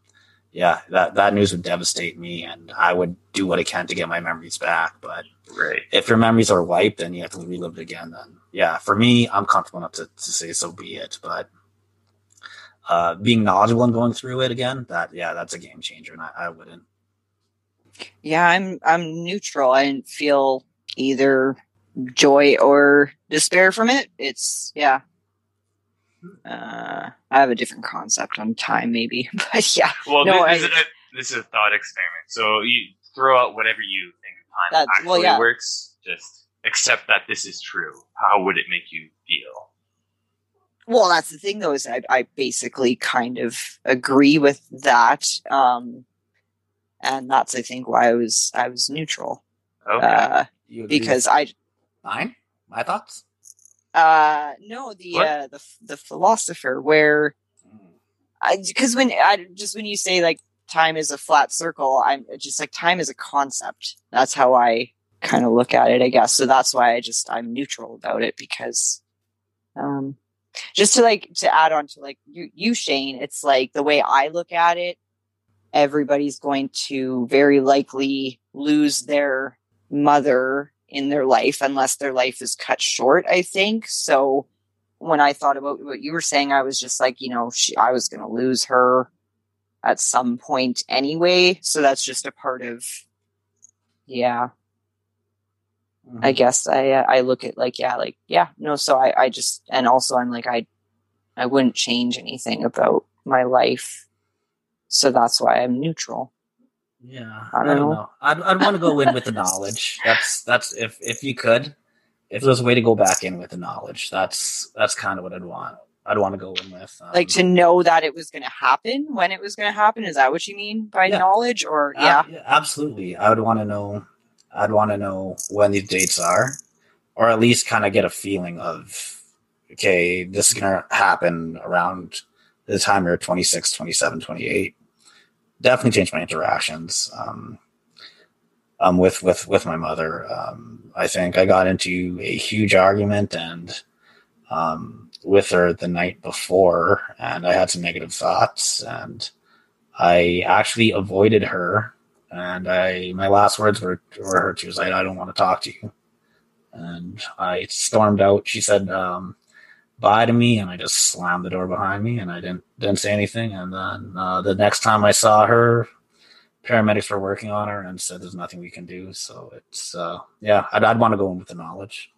yeah, that that news would devastate me, and I would do what I can to get my memories back. But Right. if your memories are wiped and you have to relive it again, then yeah, for me, I'm comfortable enough to, to say so be it. But uh, being knowledgeable and going through it again, that yeah, that's a game changer, and I, I wouldn't. Yeah, I'm I'm neutral. I didn't feel either joy or despair from it. It's yeah. Uh, I have a different concept on time, maybe, [laughs] but yeah, Well, No, this, I- is a, this is a thought experiment. So you throw out whatever you think time That's- actually well, yeah. works. Just accept that this is true. How would it make you feel? Well, that's the thing, though, is I, I basically kind of agree with that, um, and that's I think why I was I was neutral Okay. uh, because I with mine, my thoughts. uh, no the uh, the the philosopher where I because when I just when you say like time is a flat circle, I'm just like time is a concept. That's how I kind of look at it, I guess. So that's why I just I'm neutral about it because, um, just to like to add on to like you, you Shane, it's like the way I look at it. Everybody's going to very likely lose their mother in their life unless their life is cut short. I think so when I thought about what you were saying, I was just like, you know, she, I was going to lose her at some point anyway. So that's just a part of, yeah, I guess I, uh, I look at like, yeah, like, yeah, no. So I, I just, and also I'm like, I, I wouldn't change anything about my life. So that's why I'm neutral. Yeah, I I don't don't, know. know. I'd, I'd want to go in with the knowledge. [laughs] That's that's if if you could, if there's a way to go back in with the knowledge, that's that's kind of what I'd want. I'd want to go in with um, Like to know that it was going to happen when it was going to happen. Is that what you mean by Yeah. knowledge or yeah? yeah, absolutely. I would want to know. I'd want to know when these dates are, or at least kind of get a feeling of, okay, this is gonna happen around the time you're 26, 27, 28. Definitely change my interactions. Um, um, with with with my mother. Um, I think I got into a huge argument, and um, with her the night before and I had some negative thoughts and I actually avoided her and I my last words were, were her she was like, I don't want to talk to you. And I stormed out. She said, um, bye to me and I just slammed the door behind me and I didn't didn't say anything. And then uh, the next time I saw her, paramedics were working on her and said there's nothing we can do. So it's uh, yeah, I'd, I'd want to go in with the knowledge.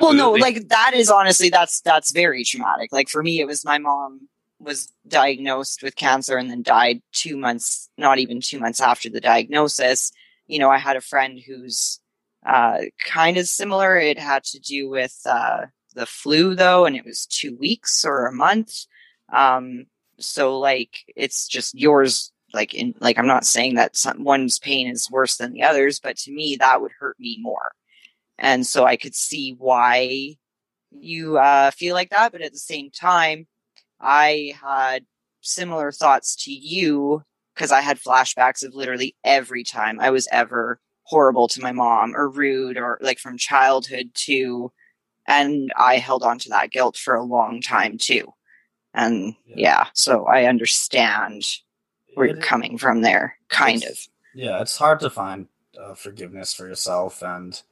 Well, no, like that is honestly that's that's very traumatic. Like for me, it was my mom was diagnosed with cancer and then died two months, not even two months after the diagnosis. You know, I had a friend who's uh, kind of similar. It had to do with uh, the flu though, and it was two weeks or a month. Um, so like, it's just yours. Like in like, I'm not saying that some, one's pain is worse than the others, but to me, that would hurt me more and so I could see why you uh, feel like that. But at the same time, I had similar thoughts to you because I had flashbacks of literally every time I was ever horrible to my mom or rude or like from childhood to, and I held on to that guilt for a long time too. And yeah, yeah so I understand where you're coming from there, kind of. Yeah, it's hard to find uh, forgiveness for yourself and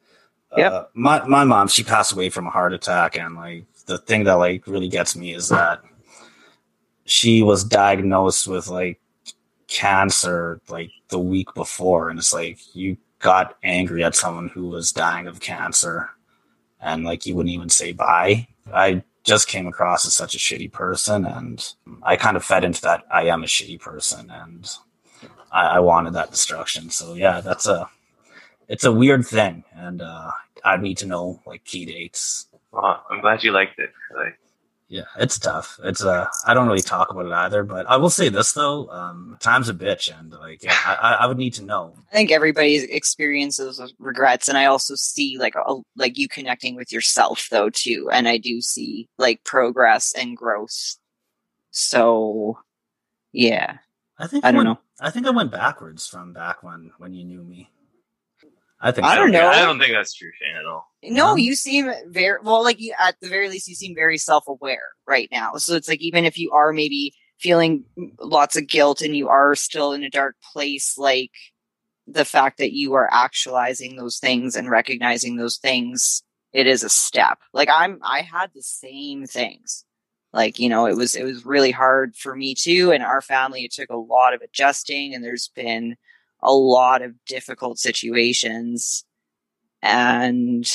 yeah. Uh, my my mom, she passed away from a heart attack, and like the thing that like really gets me is that she was diagnosed with like cancer like the week before, and it's like you got angry at someone who was dying of cancer, and like you wouldn't even say bye. I just came across as such a shitty person, and I kind of fed into that. I am a shitty person, and I, I wanted that destruction. So yeah, that's a it's a weird thing, and uh, I need to know like key dates. Well, I'm glad you liked it. Like, yeah, it's tough. It's uh, I don't really talk about it either, but I will say this though, um, time's a bitch, and like, yeah, I, I would need to know. I think everybody experiences regrets, and I also see like a, like you connecting with yourself though too, and I do see like progress and growth. So, yeah, I think I, I don't went, know. I think I went backwards from back when when you knew me. I think I so. don't know. I don't think that's true, Shane, at all. No, Um, you seem very well. Like you, at the very least, you seem very self-aware right now. So it's like even if you are maybe feeling lots of guilt and you are still in a dark place, like the fact that you are actualizing those things and recognizing those things, it is a step. Like I'm, I had the same things. Like you know, it was it was really hard for me too, and our family. It took a lot of adjusting, and there's been a lot of difficult situations. And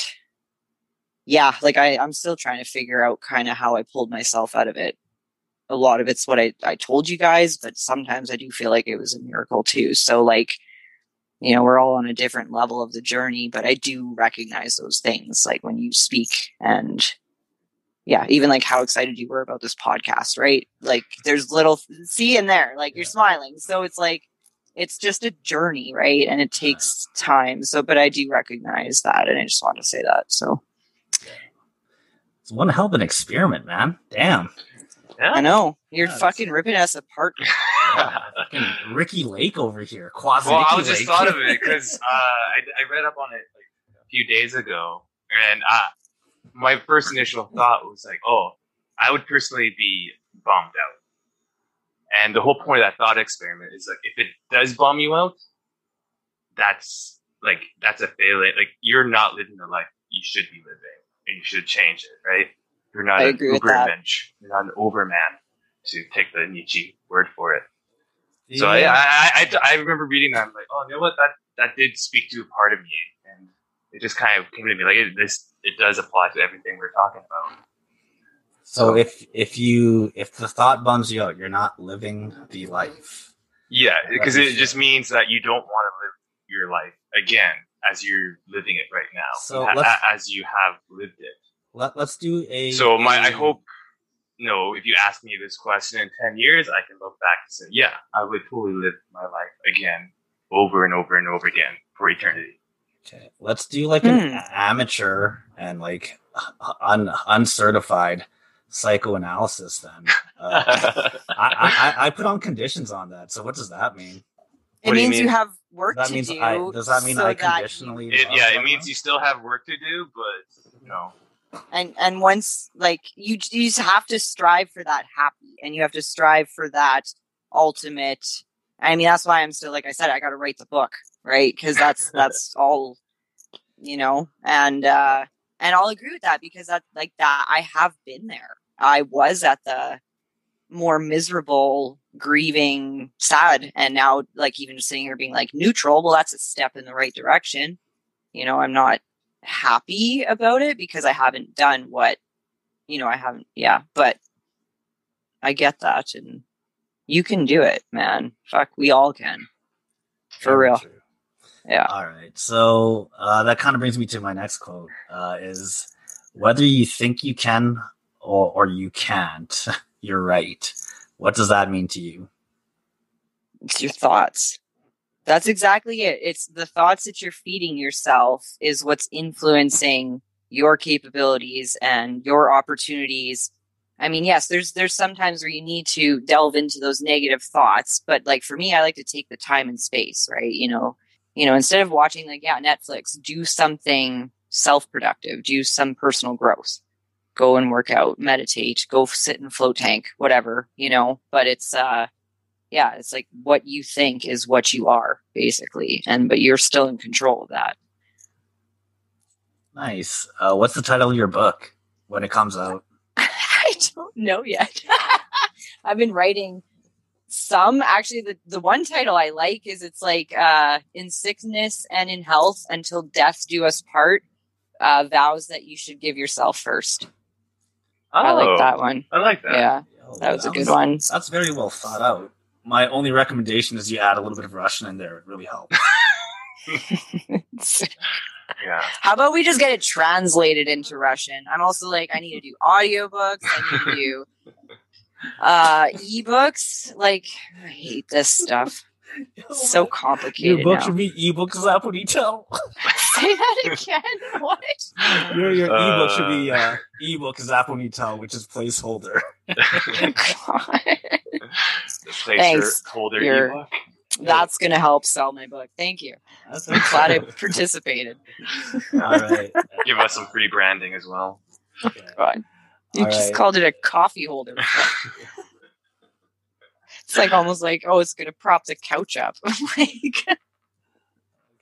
yeah like I, i'm still trying to figure out kind of how i pulled myself out of it. A lot of it's what I, I told you guys but sometimes i do feel like it was a miracle too. So like you know we're all on a different level of the journey but i do recognize those things like when you speak and yeah even like how excited you were about this podcast right? Like there's little see in there like you're smiling. So it's like it's just a journey, right? And it takes time. So, but I do recognize that, and I just want to say that. So, It's one hell of an experiment, man. Damn. Yeah. I know you're Yeah, fucking ripping us apart. [laughs] Fucking Ricki Lake over here. Quasi well, I was just Lake. thought of it [laughs] because uh, I, I read up on it like a few days ago, and uh, my first initial thought was like, "Oh, I would personally be bummed out." And the whole point of that thought experiment is like, if it does bum you out, that's like that's a failure. Like you're not living the life you should be living, and you should change it, right? You're not I an agree with that. Ubermensch. You're not an Overman, to take the Nietzsche word for it. So I, I, I, I remember reading that. I'm like, oh, you know what? That that did speak to a part of me, and it just kind of came to me like it, this. It does apply to everything we're talking about. So if if you if the thought bums you out, you're not living the life. Yeah, because it just means that you don't want to live your life again as you're living it right now, So a- as you have lived it. Let Let's do a. So my, I a- hope, you know, if you ask me this question in ten years, I can look back and say, yeah, I would totally live my life again, over and over and over again for eternity. Okay, let's do like an Hmm. amateur and like un, uncertified psychoanalysis. Then [laughs] uh, I, I I put on conditions on that. So what does that mean? It What do you means you, have work That to means do. I does that mean so I conditionally? It, yeah, it means you still have work to do, but you know, and and once like you, you just have to strive for that happy and you have to strive for that ultimate i mean that's why i'm still like i said i gotta write the book right because that's [laughs] that's all you know and uh and i'll agree with that because that like that i have been there i was at the more miserable grieving sad and now like even just sitting here being like neutral well that's a step in the right direction you know i'm not happy about it because I haven't done what, you know, I haven't, yeah, but I get that. And you can do it, man. Fuck, we all can. For Very real. True. Yeah. All right. So uh, that kind of brings me to my next quote uh, is whether you think you can or, or you can't, [laughs] you're right. What does that mean to you? It's your thoughts. That's exactly it. It's the thoughts that you're feeding yourself is what's influencing your capabilities and your opportunities. I mean, yes, there's there's sometimes where you need to delve into those negative thoughts, but like for me, I like to take the time and space, right? You know, you know, instead of watching like yeah, Netflix, do something self-productive, do some personal growth. Go and work out, meditate, go sit in float tank, whatever, you know, but it's uh yeah, it's like what you think is what you are, basically. And but you're still in control of that. Nice. Uh, what's the title of your book when it comes out? [laughs] I don't know yet. [laughs] I've been writing some. Actually, the, the one title I like is it's like uh, in sickness and in health until death do us part. Uh, vows that you should give yourself first. Oh, I like oh, that one. I like that. Yeah, that was a good one. That's very well thought out my only recommendation is you add a little bit of Russian in there. It really helps. [laughs] yeah. How about we just get it translated into Russian? I'm also like, I need to do audiobooks. I need to do uh ebooks. Like, I hate this stuff. [laughs] It's so complicated. Your book now. should be ebooks Zapunito. [laughs] Say that again. [laughs] What? Your your uh, ebook should be uh, ebook Zapunito, which is placeholder. [laughs] [laughs] God. Thanks. Holder You're, ebook. That's going to help sell my book. Thank you. I'm glad I participated. All right. Give us some free branding as well. Okay. God. You All just right. called it a coffee holder. it's like almost like, oh, it's going to prop the couch up. like,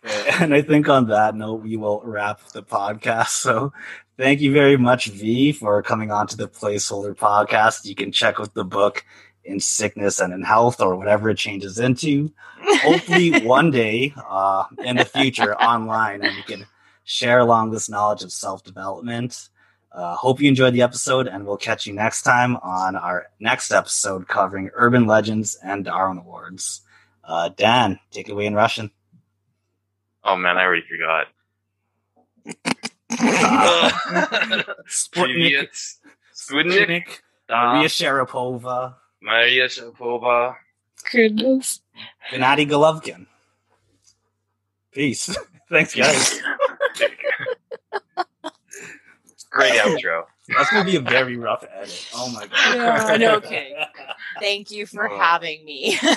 Okay. [laughs] And I think on that note, we will wrap the podcast. So thank you very much, V, for coming on to the Placeholder podcast. You can check out the book in sickness and in health or whatever it changes into. Hopefully, [laughs] one day uh, in the future [laughs] online, and we can share along this knowledge of self development. Uh, hope you enjoyed the episode, and we'll catch you next time on our next episode covering urban legends and Darwin Awards. Uh, Dan, take it away in Russian. Oh man, I already forgot. Sputnik. Sputnik. Uh-huh. Maria Sharapova. Maria Sharapova. Goodness. Gennady Golovkin. Peace. [laughs] Thanks, guys. Great outro. That's gonna be a very rough edit. Oh my god. Yeah, okay. [laughs] Thank you for oh. having me. [laughs]